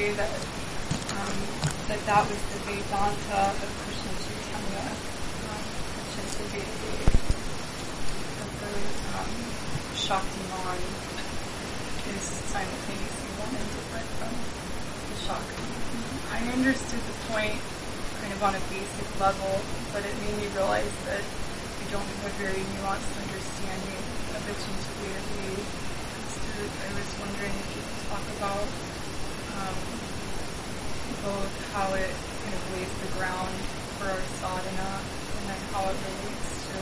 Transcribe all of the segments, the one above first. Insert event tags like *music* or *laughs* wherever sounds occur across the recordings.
that um, that that was the Vedanta of Krishna Chaitanya, um, which is the Veda that the um, Shaktiman is simultaneously one and different from the Shakti. I understood the point kind of on a basic level, but it made me realize that I don't have a very nuanced understanding of its intuitively. So I was wondering if you could talk about um, both how it kind of lays the ground for our sadhana and then how it relates to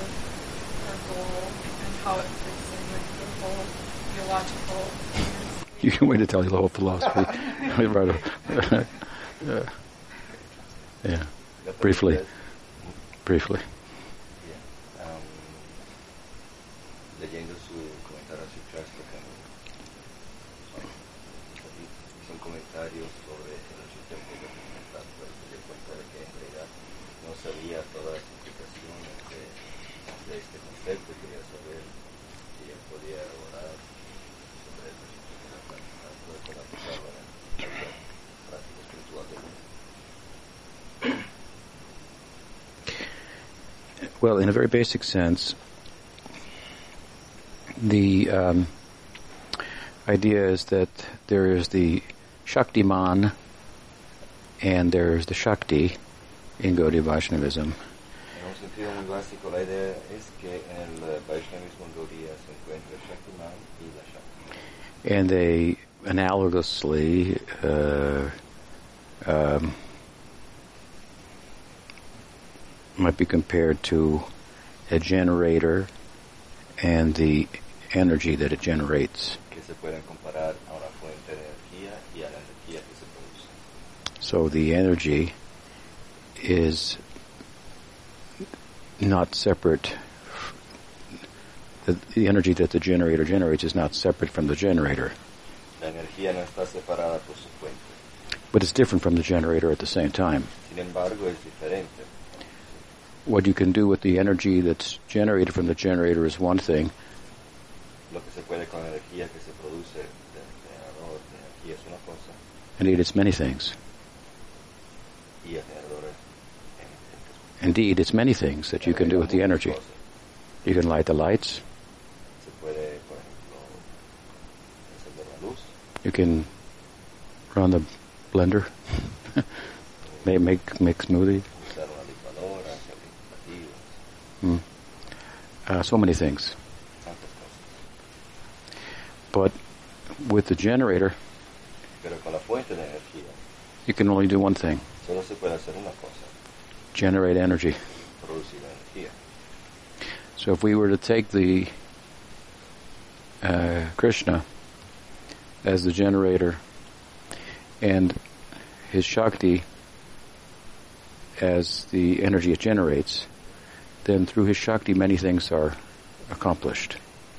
our goal and how it fits in with the whole theological. You can wait to tell you the whole philosophy. *laughs* *laughs* yeah. yeah. Briefly. Briefly. Um, leyendo su comentario a su Shastra, son, son comentarios sobre el ocho tiempo de documental, pero se dio cuenta de que en realidad no sabía todas las implicaciones de, de este concepto, quería saber si él podía orar sobre eso, para poder colaborarlo en la vida práctica espiritual de uno. Well, in a very basic sense, the um, idea is that there is the Shaktiman and there is the Shakti in Gaudiya Vaishnavism. En un sentido muy básico, la idea es que en el Vaishnavismo Gaudiya se encuentra Shaktiman y la Shakti. And they analogously uh, um, might be compared to a generator and the energy that it generates. que se pueden comparar a una fuente de energía y a la energía que se produce. So the energy is not separate. The, the energy that the generator generates is not separate from the generator, La energía no está separada por su fuente. but it's different from the generator at the same time. Embargo. What you can do with the energy that's generated from the generator is one thing, Lo que se puede con la energía que se produce del generador de energía es una cosa. Indeed it's many things. y el generador es en- en- Indeed, it's many things that you can do with the energy. You can light the lights, Se puede, por ejemplo, encender la luz, you can run the blender, *laughs* make, make, make smoothie, mm. uh, so many things. But with the generator, Pero con la fuente de energía you can only do one thing, solo se puede hacer una cosa, generate energy. So if we were to take the uh, Krishna as the generator and his Shakti as the energy it generates, then through his Shakti many things are accomplished.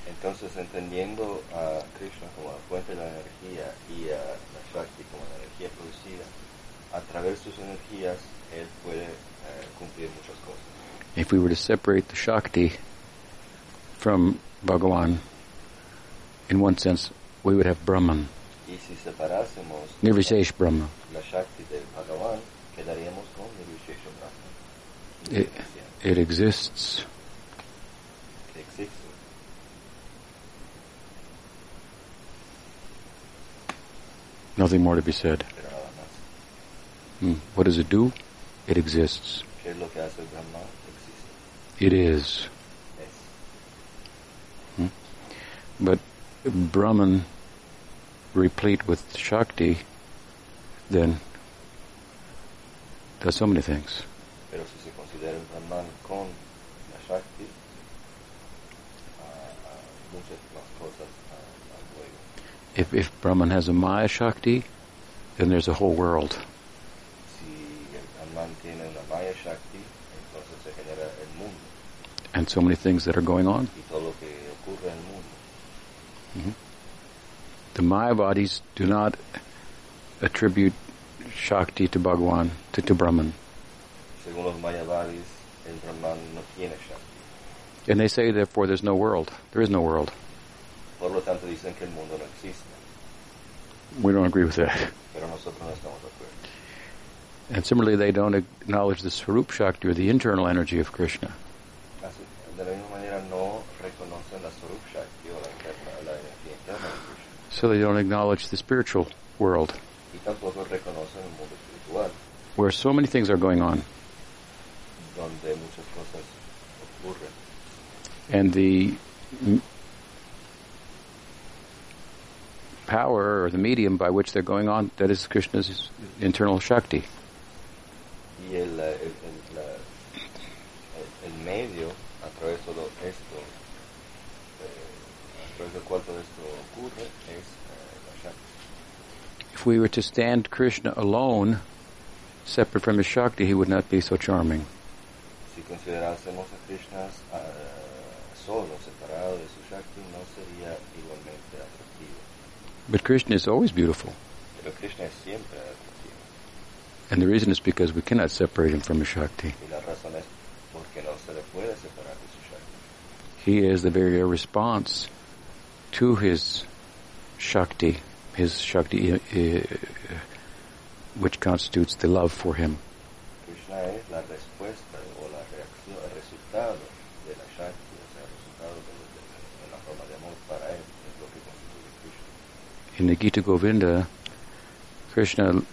Entonces, entendiendo a Krishna como la fuente de la energía y a la Shakti como la energía producida, a través de sus energías, él puede eh, cumplir muchas cosas. If we were to separate the Shakti from Bhagavan, in one sense, we would have Brahman, Y si separásemos Nirvishesh Brahma. la Shakti del Bhagavan, quedaríamos con Nirvishesha Brahma. It, it exists. que existe. Nothing more to be said. Hmm. What does it do? It exists. ¿Qué es lo que hace el Brahma? Existe. It is. Es. But Brahman, replete with Shakti, then does so many things. Pero si se considera el Brahman con la Shakti, ah, ah, muchas más cosas ah, al luego. If, if Brahman has a Maya Shakti, then there's a whole world. Maya And so many things that are going on. mundo. The Mayavadis do not attribute Shakti to Bhagwan, to, to Brahman. And they say, therefore, there's no world. There is no world. Por lo tanto, dicen que el mundo no existe. We don't agree with that. pero nosotros no estamos de acuerdo. And similarly, they don't acknowledge the Swarup Shakti or the internal energy of Krishna. Así, de la misma manera no reconocen la Swarup Shakti o la, interna- la energía interna de Krishna So they don't acknowledge the spiritual world y tampoco reconocen el mundo espiritual where so many things are going on. donde muchas cosas ocurren And the power or the medium by which they're going on, that is Krishna's internal Shakti. y el, el, el- el- medio a través de todo esto eh, a través del cual todo esto ocurre es eh, la Shakti If we were to stand Krishna alone, separate from his Shakti, he would not be so charming. si considerásemos a Krishna ah, solo separado de su Shakti no sería igualmente atractivo But Krishna is always beautiful. pero Krishna es siempre And the reason is because we cannot separate him from his Shakti. y la razón es no se le puede su Shakti He is the very response to his Shakti, his Shakti, uh, which constitutes the love for him. Krishna es la respuesta o la reacción, el resultado de la Shakti, o sea, el resultado de, de- de la forma de amor para él, es lo que constituye Krishna. In the Gita Govinda, Krishna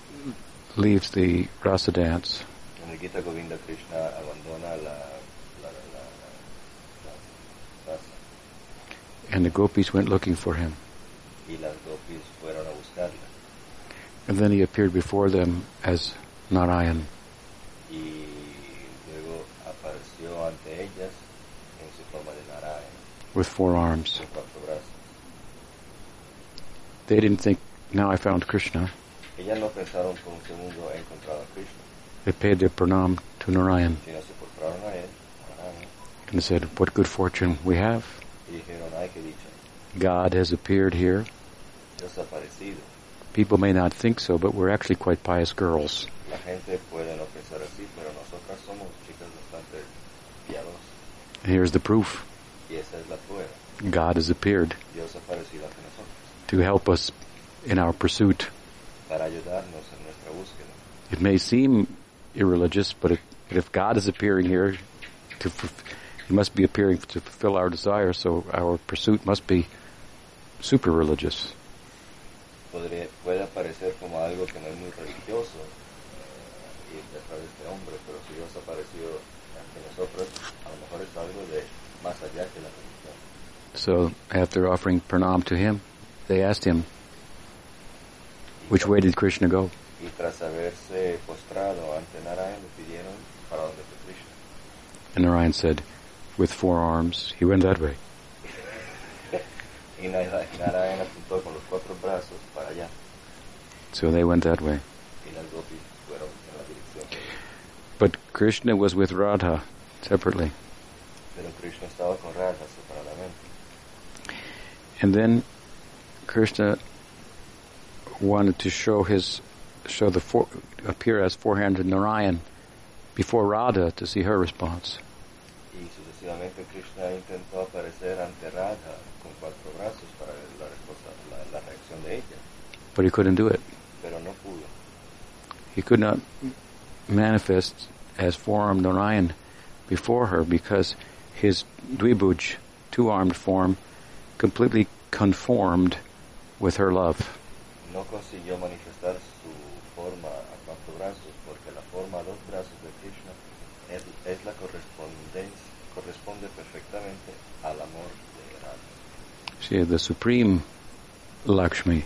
leaves the rasa dance En el Gita Govinda, Krishna abandona la, la, la, raza and the gopis went looking for him. y las gopis fueron a buscarla. And then he appeared before them as Narayan. Y luego apareció ante ellas en su forma de Narayana, with four arms. Con cuatro brazos. They didn't think, now I found Krishna. Ellas no pensaron por un segundo he encontrado a Krishna, They paid their pranam to Narayan sino se postraron a él, a Narayana, and said, what good fortune we have. dijeron, ay, qué dicha, God has appeared here. Dios ha aparecido. People may not think so, but we're actually quite pious girls. La gente puede no pensar así, pero nosotras somos chicas bastante piadosas. Here's the proof. Y esa es la prueba. God has appeared to help us in our pursuit. para ayudarnos en nuestra búsqueda. It may seem irreligious, but if, but if God is appearing here, to, He must be appearing to fulfill our desire, so our pursuit must be super religious. Podría, puede aparecer como algo que no es muy religioso eh, y detrás de este hombre, pero si Dios ha aparecido ante nosotros, a lo mejor es algo de más allá que la religión. So after offering pranam to him, they asked him, which way did Krishna go? Y tras haberse postrado ante Narayan, le pidieron para dónde fue Krishna. And Narayan said, with four arms, he went that way. *laughs* Y Nara- Narayan apuntó con los cuatro brazos para allá, So they went that way. y las gopis fueron en la dirección. de él. But Krishna was with Radha separately. Pero Krishna estaba con Radha separadamente. And then Krishna wanted to show his, show the four, appear as four-handed Narayan before Radha to see her response. Y sucesivamente Krishna intentó aparecer ante Radha con cuatro brazos para ver la respuesta, la, la reacción de ella, But he couldn't do it. pero no pudo. He could not manifest as four-armed Narayan before her because his Dvibuj, two-armed form, completely conformed with her love. No consiguió manifestar su forma a cuatro brazos porque la forma a dos brazos de Krishna es, es la correspondencia, corresponde perfectamente al amor de Radha. She is the supreme Lakshmi.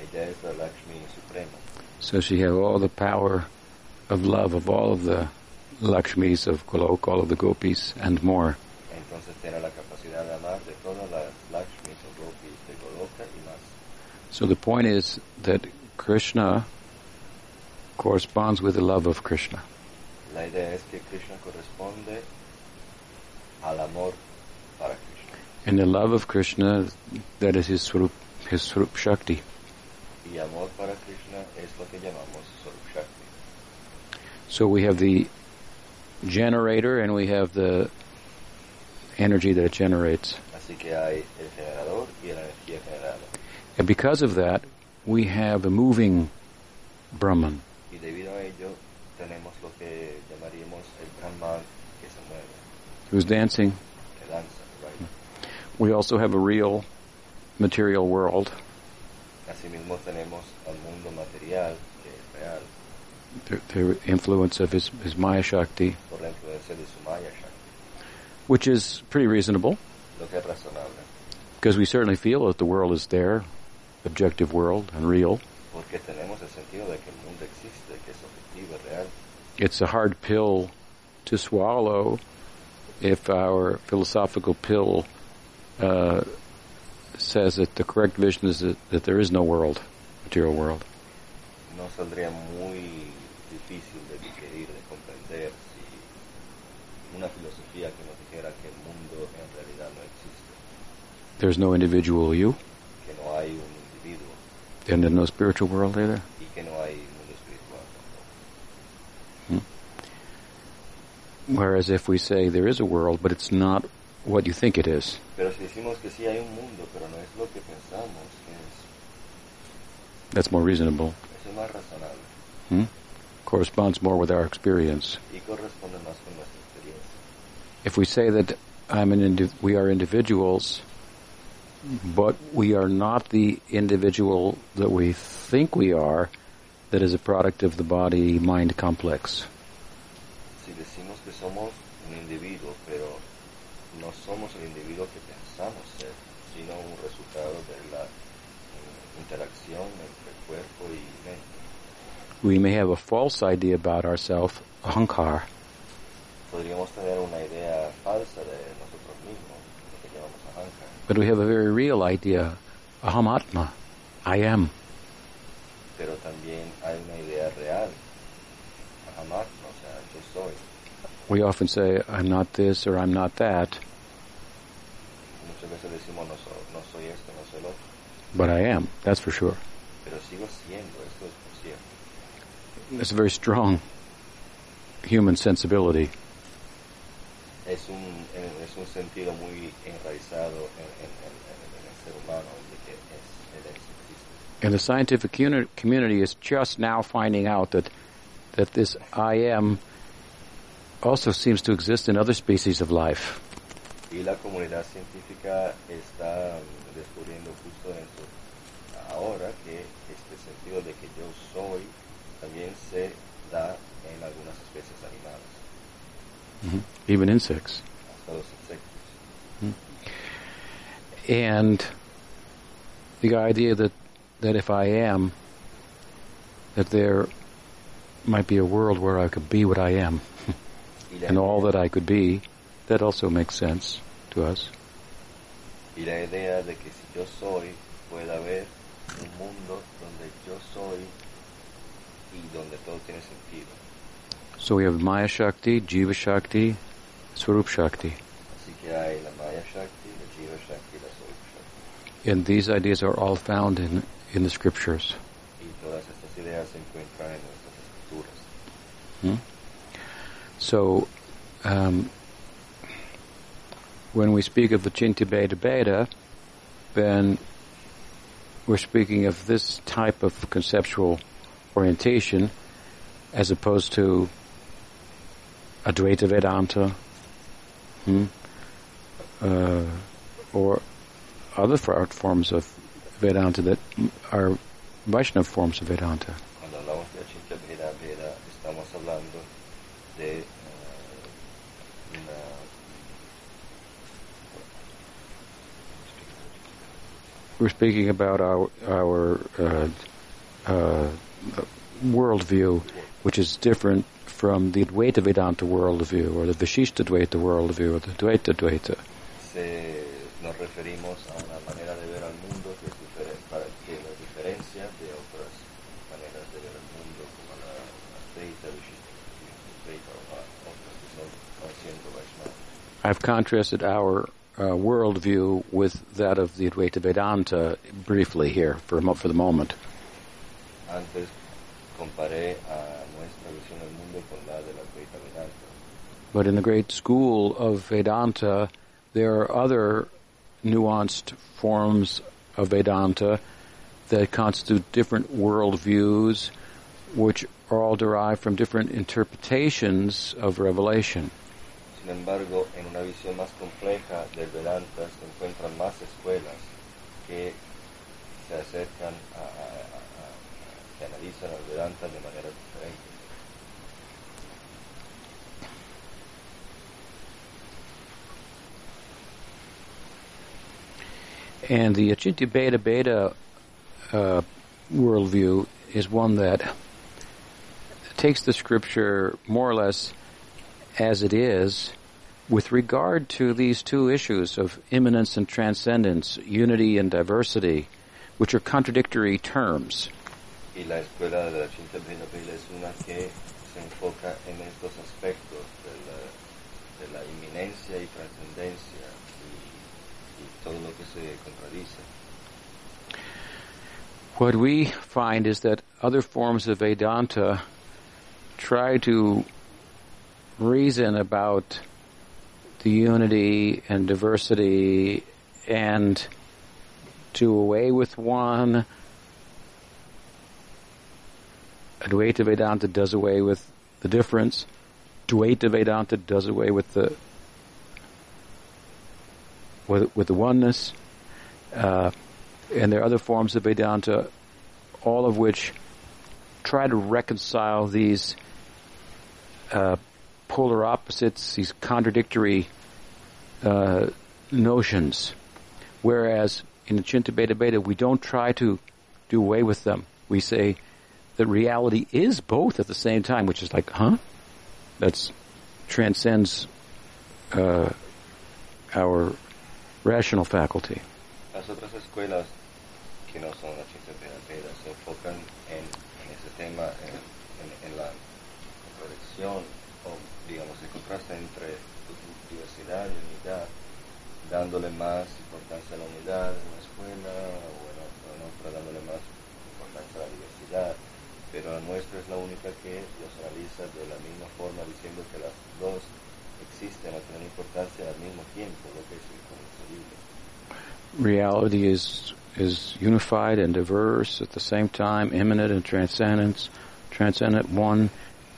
Ella es la Lakshmi suprema. So she has all the power of love of all of the Lakshmis of Golok, all of the gopis, and more. Entonces tiene la capacidad de amar de todas las Lakshmis o Gopis de Goloka y más. So the point is that Krishna corresponds with the love of Krishna. La idea es que Krishna corresponde al amor para Krishna. And the love of Krishna, that is his Swarup, his Swarup Shakti. Y amor para Krishna es lo que llamamos Swarup Shakti. So we have the generator and we have the energy that it generates. Así que hay el generador y la energía generada. And because of that, we have a moving Brahman. Y debido a ello tenemos lo que llamaríamos el Brahman que se mueve, who's dancing. que danza, right? We also have a real material world. Asimismo tenemos al mundo material que es real The, influence of his, his Maya Shakti, por la influencia de su Maya Shakti, which is pretty reasonable lo que es razonable, because we certainly feel that the world is there, objective world and real. porque tenemos el sentido de que el mundo existe, que es objetivo, es real. It's a hard pill to swallow if our philosophical pill uh, says that the correct vision is that, that there is no world, material world. No saldría muy difícil de digerir, de comprender si una filosofía que nos dijera que el mundo en realidad no existe, There's no individual you, que no hay un and there's no spiritual world either. y que no hay mundo espiritual tampoco. Whereas if we say there is a world, but it's not what you think it is, Pero si decimos que sí hay un mundo, pero no es lo que pensamos que es, that's more reasonable. eso es más razonable Hmm? Corresponds more with our experience. y corresponde más con nuestra experiencia. If we say that I'm an indi- we are individuals, but we are not the individual that we think we are, that is a product of the body-mind complex. Si decimos que somos un individuo, pero no somos el individuo que pensamos ser, sino un resultado de la eh, interacción entre cuerpo y mente. We may have a false idea about ourselves, ahankar, Podríamos tener una idea falsa de nosotros mismos, lo que llamamos ahankar, but we have a very real idea, ahamatma, I am. pero también hay una idea real, ahamatma, o sea, yo soy. We often say, I'm not this or I'm not that, Muchas veces decimos no soy, no soy esto, no soy lo otro, but I am, that's for sure. pero sigo siendo, esto es por cierto. It's a very strong human sensibility. es un, es un sentido muy enraizado en, en- en- en- en el ser humano de que es, él es, existe. And the scientific uni- community is just now finding out that that this I am also seems to exist in other species of life. Y la comunidad científica está mm, descubriendo justo eso ahora que este sentido de que yo soy también se da en algunas especies animales, even insects. hasta los insectos. And the idea that that if I am, that there might be a world where I could be what I am *laughs* and all that I could be, that also makes sense to us. y la idea de que si yo soy, pueda haber un mundo donde yo soy y donde todo tiene sentido. So we have Maya Shakti, Jiva Shakti, Swarup Shakti. Así que hay la Maya Shakti, la Jiva Shakti la Swarup Shakti. And these ideas are all found in, in the scriptures. Y todas estas ideas se encuentran en nuestras escrituras. Hmm? So, um, when we speak of the Achintya Bhedabheda, then we're speaking of this type of conceptual orientation as opposed to Advaita Vedanta hmm, uh, or other forms of Vedanta that are Vaishnava forms of Vedanta. De Achintya Veda Veda, estamos hablando de eh, una We're speaking about our our uh, uh, worldview, which is different from the Advaita Vedanta worldview, or the Vishishta Dvaita worldview, or the Dvaita Dvaita. se, nos referimos a una manera de ver al mundo que es diferente, para que nos diferencia de otras maneras de ver al mundo, como la Advaita, Vishishta Advaita o a- otras que son, son siendo Vaishnava. I've contrasted our uh, worldview with that of the Advaita Vedanta briefly here for mo- for the moment. Antes comparé a nuestra visión del mundo con la de Advaita Vedanta. But in the great school of Vedanta, there are other nuanced forms of Vedanta that constitute different worldviews, which are all derived from different interpretations of Revelation. Sin embargo, en una visión más compleja del Vedanta se encuentran más escuelas que se acercan a, a- a- a- que analizan al Vedanta de manera diferente. And the Achintya Bhedabheda uh, worldview is one that takes the scripture more or less as it is with regard to these two issues of immanence and transcendence, unity and diversity, which are contradictory terms. Y la escuela de la Achintya Bhedabheda es una que se enfoca en estos aspectos de la, de la inminencia y trascendencia y, y todo lo que se contradice. What we find is that other forms of Vedanta try to reason about the unity and diversity and do away with one. Advaita Vedanta does away with the difference. Dvaita Vedanta does away with the with, with the oneness. Uh, and there are other forms of Vedanta, all of which try to reconcile these uh, polar opposites, these contradictory uh, notions. Whereas in the Achintya Bhedabheda, we don't try to do away with them. We say that reality is both at the same time, which is like, huh? That's transcends uh, our rational faculty. Digamos, el contraste entre diversidad y unidad, dándole más importancia a la unidad en una escuela o en otra, en otra dándole más importancia a la diversidad. Pero la nuestra es la única que los analiza de la misma forma, diciendo que las dos existen o tienen importancia al mismo tiempo, lo que es inconcebible. reality is is unified and diverse at the same time, immanent and transcendent, transcendent, one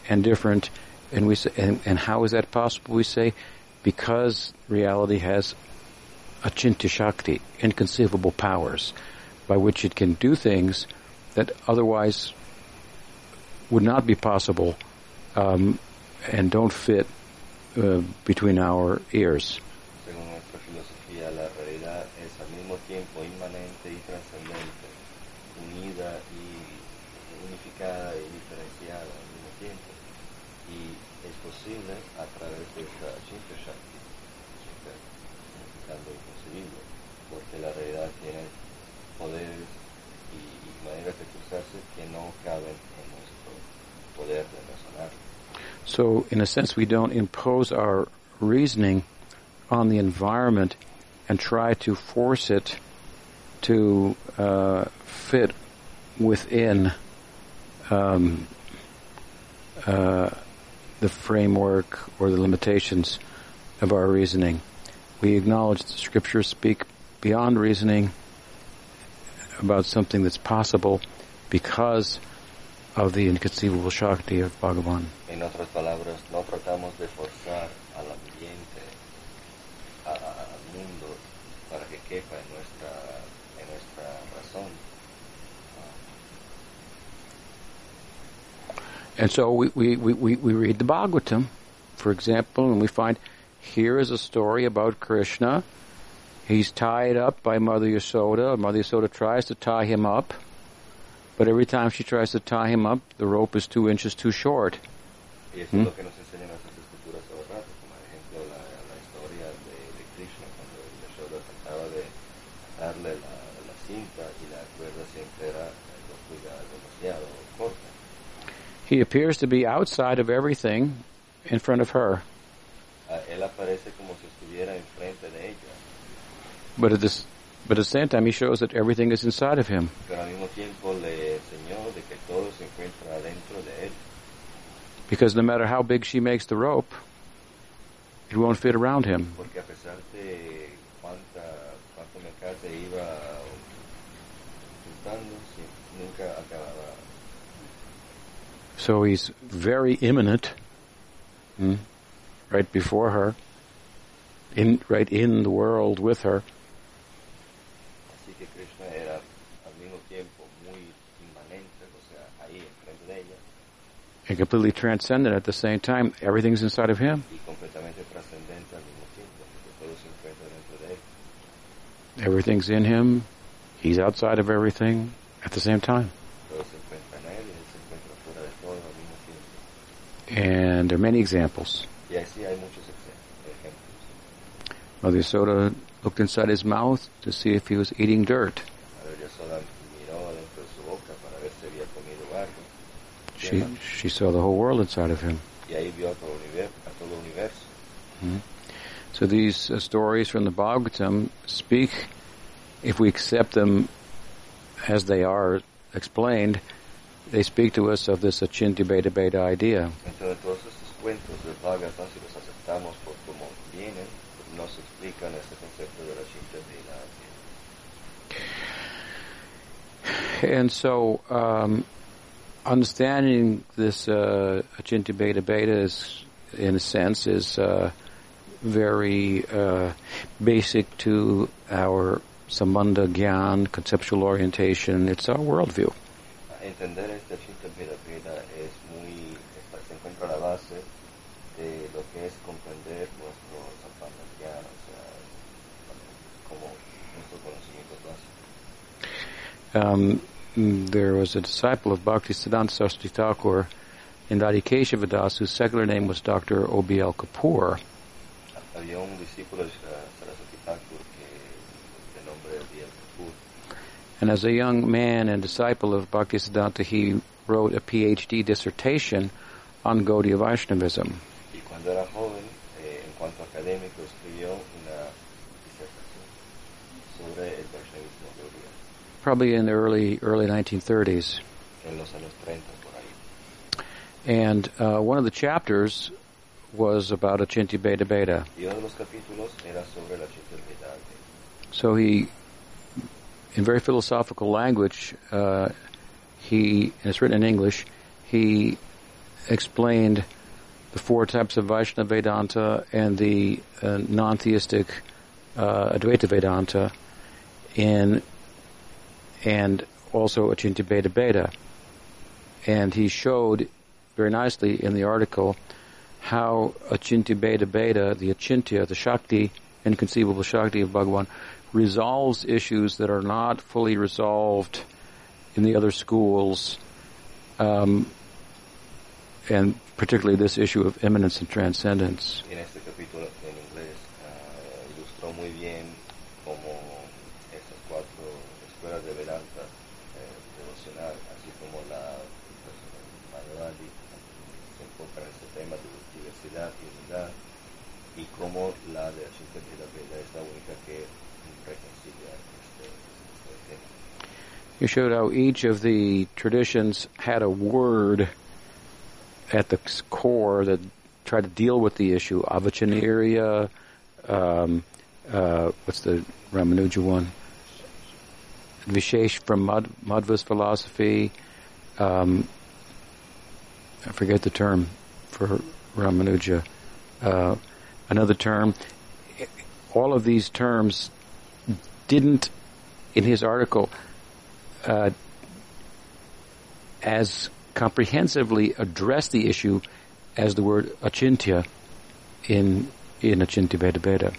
and different. And we say, and, and how is that possible? We say, because reality has achintya shakti, inconceivable powers, by which it can do things that otherwise would not be possible um, and don't fit uh, between our ears y diferenciada al mismo tiempo. Y es posible a través de esta Chinta Shakti, Chinta, significando inconcebible, porque la realidad tiene poderes y, y maneras de cruzarse que no caben en nuestro poder de razonar. So, in a sense, we don't impose our reasoning on the environment and try to force it to uh, fit within um, uh, the framework or the limitations of our reasoning. We acknowledge that scriptures speak beyond reasoning about something that's possible because of the inconceivable Shakti of Bhagavan. En otras palabras, no tratamos de forzar al ambiente, a- al mundo, para que quepa en nuestra, en nuestra razón. And so we, we, we we read the Bhagavatam, for example, and we find here is a story about Krishna. He's tied up by Mother Yasoda. Mother Yasoda tries to tie him up, but every time she tries to tie him up, the rope is two inches too short. Y eso ¿Mm? es lo que nos enseñan nuestras escrituras todo el rato, como por ejemplo la, la historia de, de Krishna, cuando Yashoda trataba de darle la, la cinta y la cuerda siempre era demasiado corta. He appears to be outside of everything in front of her, Ah, él aparece como si estuviera enfrente de ella, but at this, but at the same time, he shows that everything is inside of him. pero al mismo tiempo le enseñó de que todo se encuentra adentro de él. Because no matter how big she makes the rope, it won't fit around him. porque a pesar de cuánta, cuánto mercado iba preguntando, sí, nunca acababa. So he's very immanent, hmm, right before her, in right in the world with her. Así que Krishna era al mismo tiempo muy inmanente, o sea, ahí enfrente de ella, and completely transcendent at the same time. Everything's inside of him. y completamente trascendente al mismo tiempo, porque todo se encuentra dentro de él. Everything's in him. He's outside of everything at the same time. Todo se encuentra en él y él se encuentra fuera de todo al mismo tiempo. And there are many examples. Y así hay muchos ex- ejemplos. Mother Yasoda looked inside his mouth to see if he was eating dirt. Madre Yasoda miró dentro de su boca para ver si había comido algo. She she saw the whole world inside of him. Y ahí vio a todo el universo. A todo el universo. So these uh, stories from the Bhagavatam speak, if we accept them as they are explained, they speak to us of this Achintya Bhedabheda idea. Entonces todos estos cuentos del Bhagavatam, si los aceptamos por como vienen, nos explican este concepto de la Shinta And so, um, understanding this uh, Bhedabheda is, in a sense, is uh, very uh, basic to our Sambandha Gyan, conceptual orientation. It's our worldview. Entender este Veda Veda es muy, se encuentra la base de lo que es comprender nuestro Sampandagyan, o sea, como nuestro conocimiento básico. Um, there was a disciple of Bhakti Siddhanta Saraswati Thakur in Keshava Das whose secular name was Dr. O.B.L. Kapoor. Había un discípulo de Saraswati Thakur que de nombre Biel Kapoor, And as a young man and disciple of Bhaktisiddhanta, he wrote a PhD dissertation on Gaudiya Vaishnavism. y cuando era joven, eh, en cuanto académico, escribió una disertación sobre el Vaishnavismo Gaudiya probably in the early early 1930s. en los años 30 por ahí. And uh, one of the chapters was about Achintya Bhedabheda. Y uno de los capítulos era sobre la Chitta Vedanta. So he, in very philosophical language, uh, he, and it's written in English, he explained the four types of Vaishnava Vedanta and the uh, non-theistic uh, Advaita Vedanta in, and also Achintya Bhedabheda. And he showed very nicely in the article how Achintya Bhedabheda, the Achintya, the Shakti, inconceivable Shakti of Bhagavan, resolves issues that are not fully resolved in the other schools, um, and particularly this issue of immanence and transcendence. En este capítulo en inglés ah, ilustró muy bien cómo estas cuatro escuelas de Vedanta eh, devocional, así como la Mayavadi, se enfocan en este tema de diversidad y unidad, y cómo la de Veda es la única que reconcilia este, este. You showed how each of the traditions had a word at the core that tried to deal with the issue. Avachanirya, um, uh, what's the Ramanuja one? Vishesh from Mad- Madhva's philosophy. Um, I forget the term for Ramanuja. Uh, another term. All of these terms didn't, in his article, uh, as comprehensively address the issue as the word achintya in in Achintya Bhedabheda.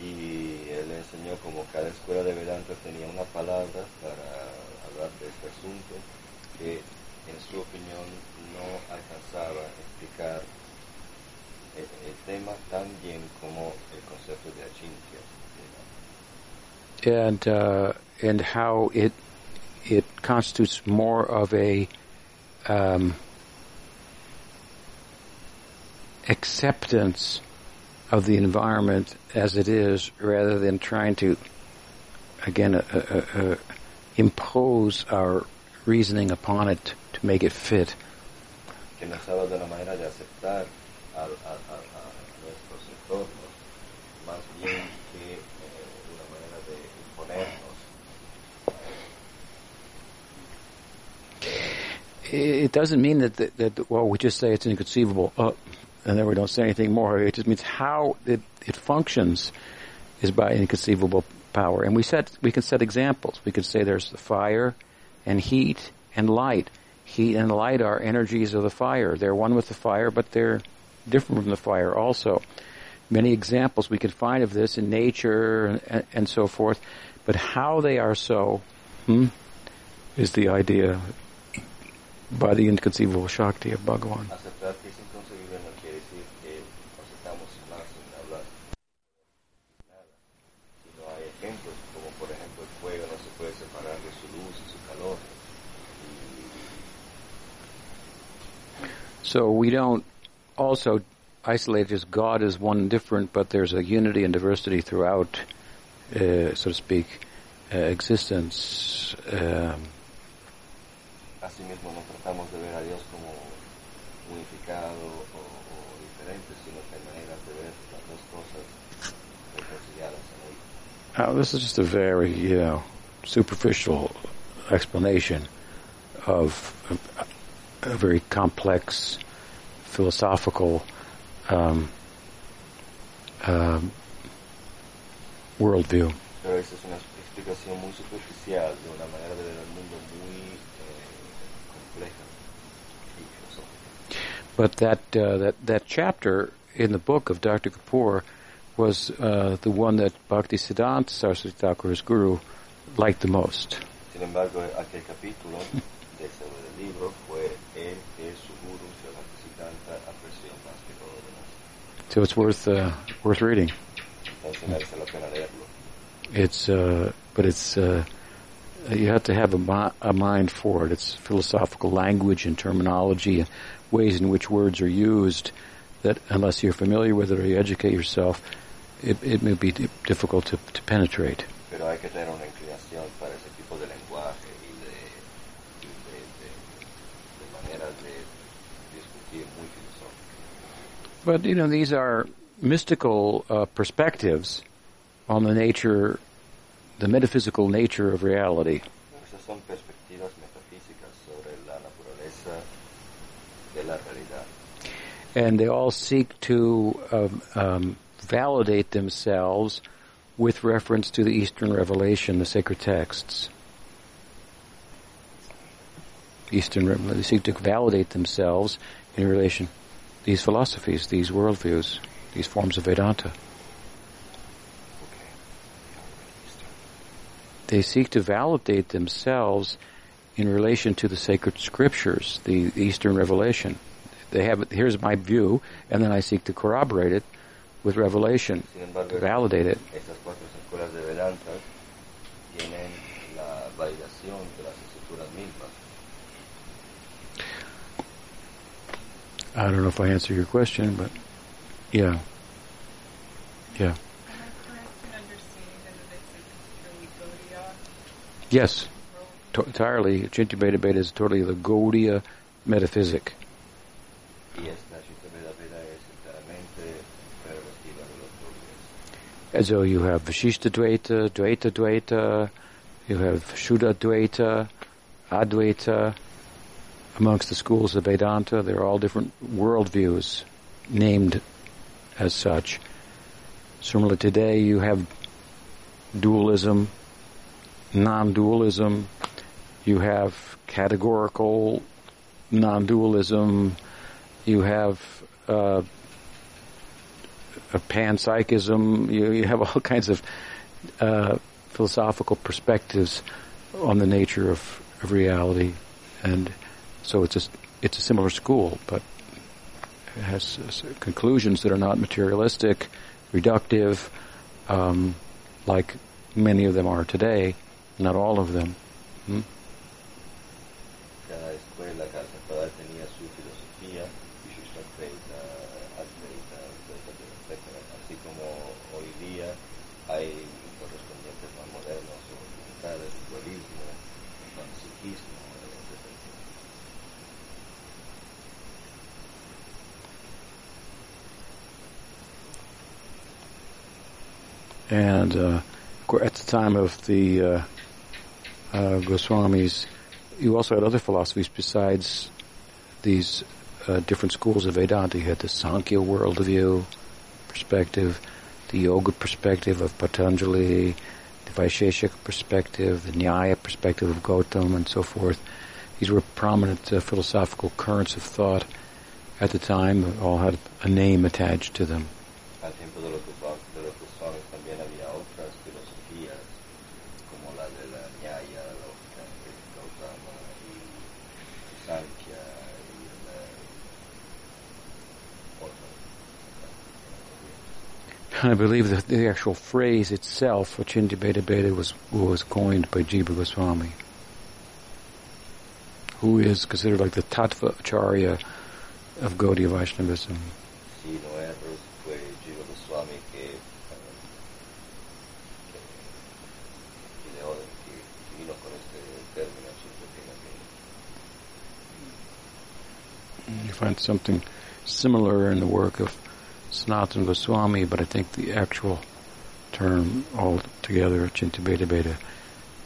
Y él enseñó como cada escuela de Vedanta tenía una palabra para hablar asunto que en su opinión no alcanzaba explicar tan bien como el concepto de achintya. and uh, and how it it constitutes more of a um, acceptance of the environment as it is, rather than trying to again uh, uh, uh, impose our reasoning upon it to make it fit. Que nos habla de una manera de aceptar a, a, a, a nuestros entornos, más bien que eh, una manera de imponernos it doesn't mean that, that, that well, we just say it's inconceivable, uh, and then we don't say anything more. It just means how it, it functions is by inconceivable power. And we set, we can set examples. We can say there's the fire and heat and light. Heat and light are energies of the fire. They're one with the fire, but they're different from the fire also. Many examples we can find of this in nature and, and so forth. But how they are so, hmm, is the idea by the inconceivable Shakti of Bhagavan. Aceptar que es inconcebible no quiere decir que aceptamos sin más, sin hablar. Nada. Si no hay ejemplos, como por ejemplo el fuego no se puede separar de su luz y su calor. So we don't also isolate as God as one different, but there's a unity and diversity throughout, uh, so to speak, uh, existence. Um, Asimismo, no tratamos de ver a Dios como unificado o, o diferente, sino que hay maneras de ver las dos cosas reconciliadas en él. Now, this is just a very, you know, superficial explanation of a, a very complex philosophical um, um, worldview. Pero esa es una explicación muy superficial de una manera de ver el mundo muy eh, compleja y filosófica. But that uh, that that chapter in the book of Dr. Kapoor was uh, the one that Bhaktisiddhanta Saraswati Thakur, his guru, liked the most. Sin embargo, aquel capítulo de ese libro fue el que su guru, Sri Bhaktisiddhanta, apreció más que todo demás. So it's worth uh, worth reading. Entonces merece la pena leerlo. It's uh, but it's uh, you have to have a, mi- a mind for it. It's philosophical language and terminology and ways in which words are used that unless you're familiar with it or you educate yourself, it, it may be di- difficult to, to penetrate. Pero hay que tener una inclinación para ese tipo de lenguaje y de, y de, de, de maneras de discutir muy filosóficas. But you know, these are mystical uh, perspectives on the nature, the metaphysical nature of reality. Esas son perspectivas metafísicas sobre la naturaleza de la realidad. and they all seek to um, um, validate themselves with reference to the Eastern revelation, the sacred texts. Eastern, Rev- they seek to validate themselves in relation to these philosophies, these worldviews, these forms of Vedanta. They seek to validate themselves in relation to the sacred scriptures, the Eastern revelation. They have here's my view, and then I seek to corroborate it with revelation, embargo, to validate it. estas cuatro escuelas de Vedanta tienen la validación de las escrituras mismas. I don't know if I answer your question, but yeah, yeah, Am I correct in understanding that it's like purely Gaudiya yes, to- entirely. Achintya Bhedabheda is totally the Gaudiya metaphysic. Y esta Shita Veda Veda es enteramente pervertida uh, de los gaudias. As though you have Vishishta Dvaita, Dvaita Dvaita, you have Shuddha Dvaita, Advaita. Amongst the schools of Vedanta, there are all different worldviews named as such. Similarly, today you have dualism, non-dualism, you have categorical non-dualism, you have uh, panpsychism, you, you have all *laughs* kinds of uh, philosophical perspectives on the nature of, of reality, and so it's a it's a similar school, but it has conclusions that are not materialistic, reductive, um, like many of them are today. Not all of them. Hmm? Cada escuela, cada tenía su filosofía, Vishishta Advaita, Advaita, etcétera, etcétera. Así como hoy día hay correspondientes más modernos, orientales, dualismo, panpsiquismo. And uh, at the time of the uh, uh, Goswamis, you also had other philosophies besides these uh, different schools of Vedanta. You had the Sankhya worldview perspective, the yoga perspective of Patanjali, the Vaisheshika perspective, the Nyaya perspective of Gautam, and so forth. These were prominent uh, philosophical currents of thought at the time, all had a name attached to them. Al tiempo de los, Goswa- de los Goswamis también había otras filosofías, como la de la Nyaya, la lógica de Gautama y Sankhya y la otra. I believe that the actual phrase itself, Achintya Bhedabheda, was, was coined by Jiva Goswami, who is considered like the Tattva Acharya of Gaudiya Vaishnavism. Si no erro, fue Jiva Goswami que, que ideó, que, que vino con este término, Chitta You find something similar in the work of Sanatana Goswami, but I think the actual term altogether, Chinta Beta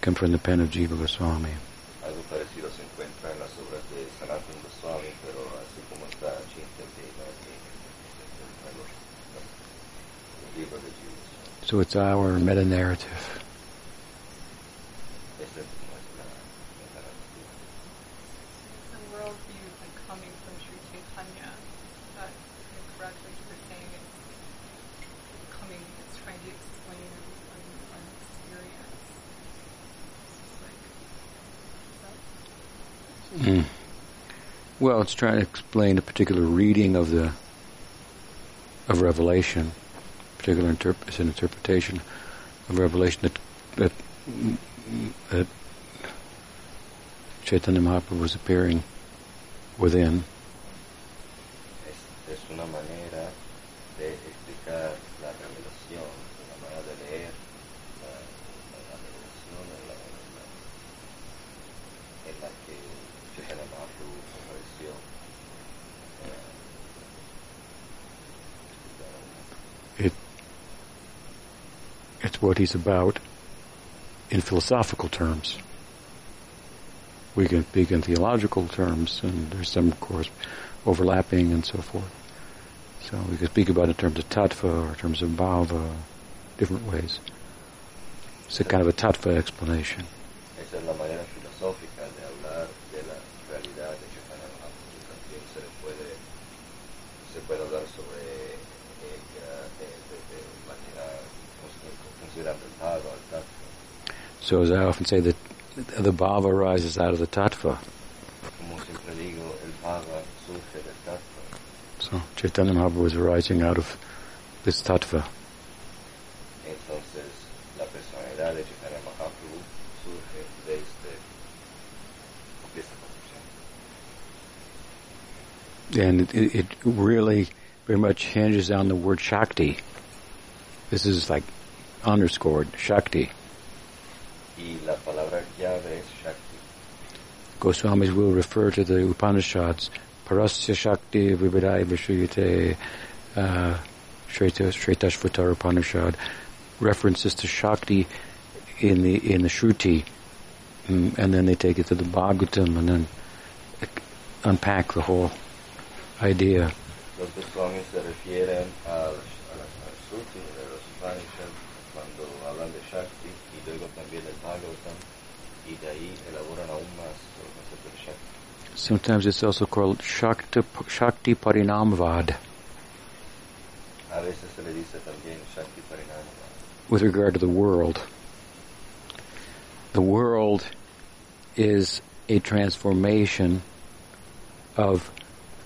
come from the pen of Jiva Goswami. Algo parecido se encuentra en las obras de Sanatana Goswami, pero así como está Chinta en los, los libros de Jiva So it's our meta narrative. Esta es nuestra, nuestra narrativa. The worldview like coming from Sri Chaitanya, that you're correct, like you were saying, it's coming, it's trying to explain an, an, an experience. It's like, that, Mm. Well, it's trying to explain a particular reading of the of Revelation, particular interp- it's an interpretation of Revelation that that, that Chaitanya Mahaprabhu was appearing within una manera de explicar la revelación, una manera de leer la, la- la revelación en la, en la, en la que Chaitanya Mahaprabhu apareció. Eh, It what he's about in philosophical terms. We can speak in theological terms, and there's some, of course, overlapping and so forth. So we can speak about it in terms of tattva or in terms of bhava, different ways. It's a kind of a tattva explanation. La manera filosófica de hablar de la realidad de Chaitanya Mahaprabhu. También se le puede, se puede hablar sobre ella de, de, de manera cons- considerando el Bhava, el Tattva. So as I often say, that the bhava arises out of the tattva. So Chaitanya Mahaprabhu was arising out of this tattva. And it, it, it really very much hinges on the word Shakti. This is like underscored Shakti. Y la palabra llave es Shakti. Goswamis will refer to the Upanishads, Parasya Shakti Vividhaiva Shruyate, uh, Shvetashvatara Upanishad, references to Shakti in the in the Shruti, Mm, and then they take it to the Bhagavatam and then unpack the whole idea. Los Goswamis se refieren al Shruti de los Upanishads cuando hablan de Shakti y luego también del Bhagavatam y de ahí elaboran aún más sobre el concepto de Shakti. Sometimes it's also called Shakti, Shakti Parinamvad with regard to the world. The world is a transformation of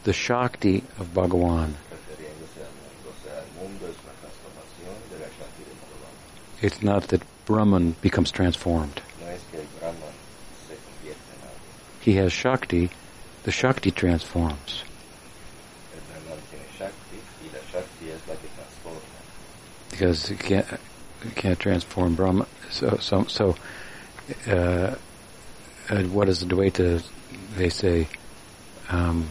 the Shakti of Bhagawan. It's not that Brahman becomes transformed. He has Shakti, the Shakti transforms. Because he can't, he can't transform Brahma. So, so, so uh, uh, what is the Dvaita, they say, um,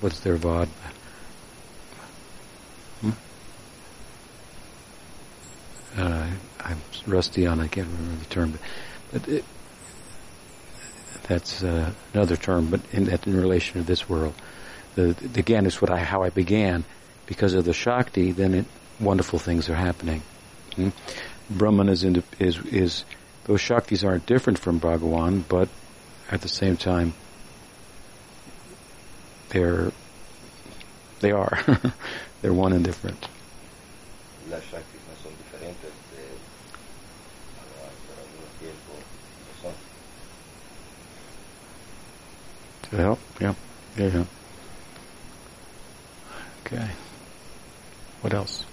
what's their vod? Hmm? Uh, I'm rusty on, I can't remember the term, but it, that's uh, another term, but in, in relation to this world. The, the, again, it's what I, how I began. Because of the Shakti, then it, wonderful things are happening. Hmm? Brahman is, is, is, those Shaktis aren't different from Bhagawan, but at the same time, they're, they are. they're one and different. No son diferentes de, ah, tiempo lo son. To help? Yeah. Yeah, yeah. Okay. What else?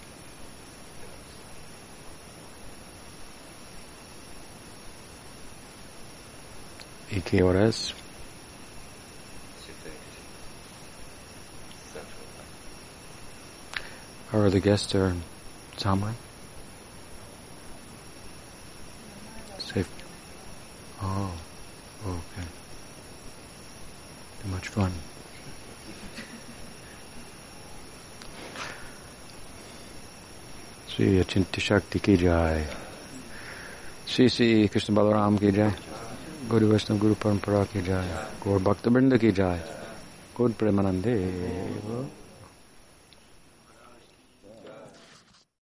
¿Y qué hora es? Siete Central Time. Are the guests there in Samra? Safe. Oh, okay. Too much fun. Shri अचिंत्य शक्ति की जय श्री श्री कृष्ण बलराम की जय गुरु वैष्णव गुरु परंपरा की जय गौर भक्त की जय गौर प्रेमानंदे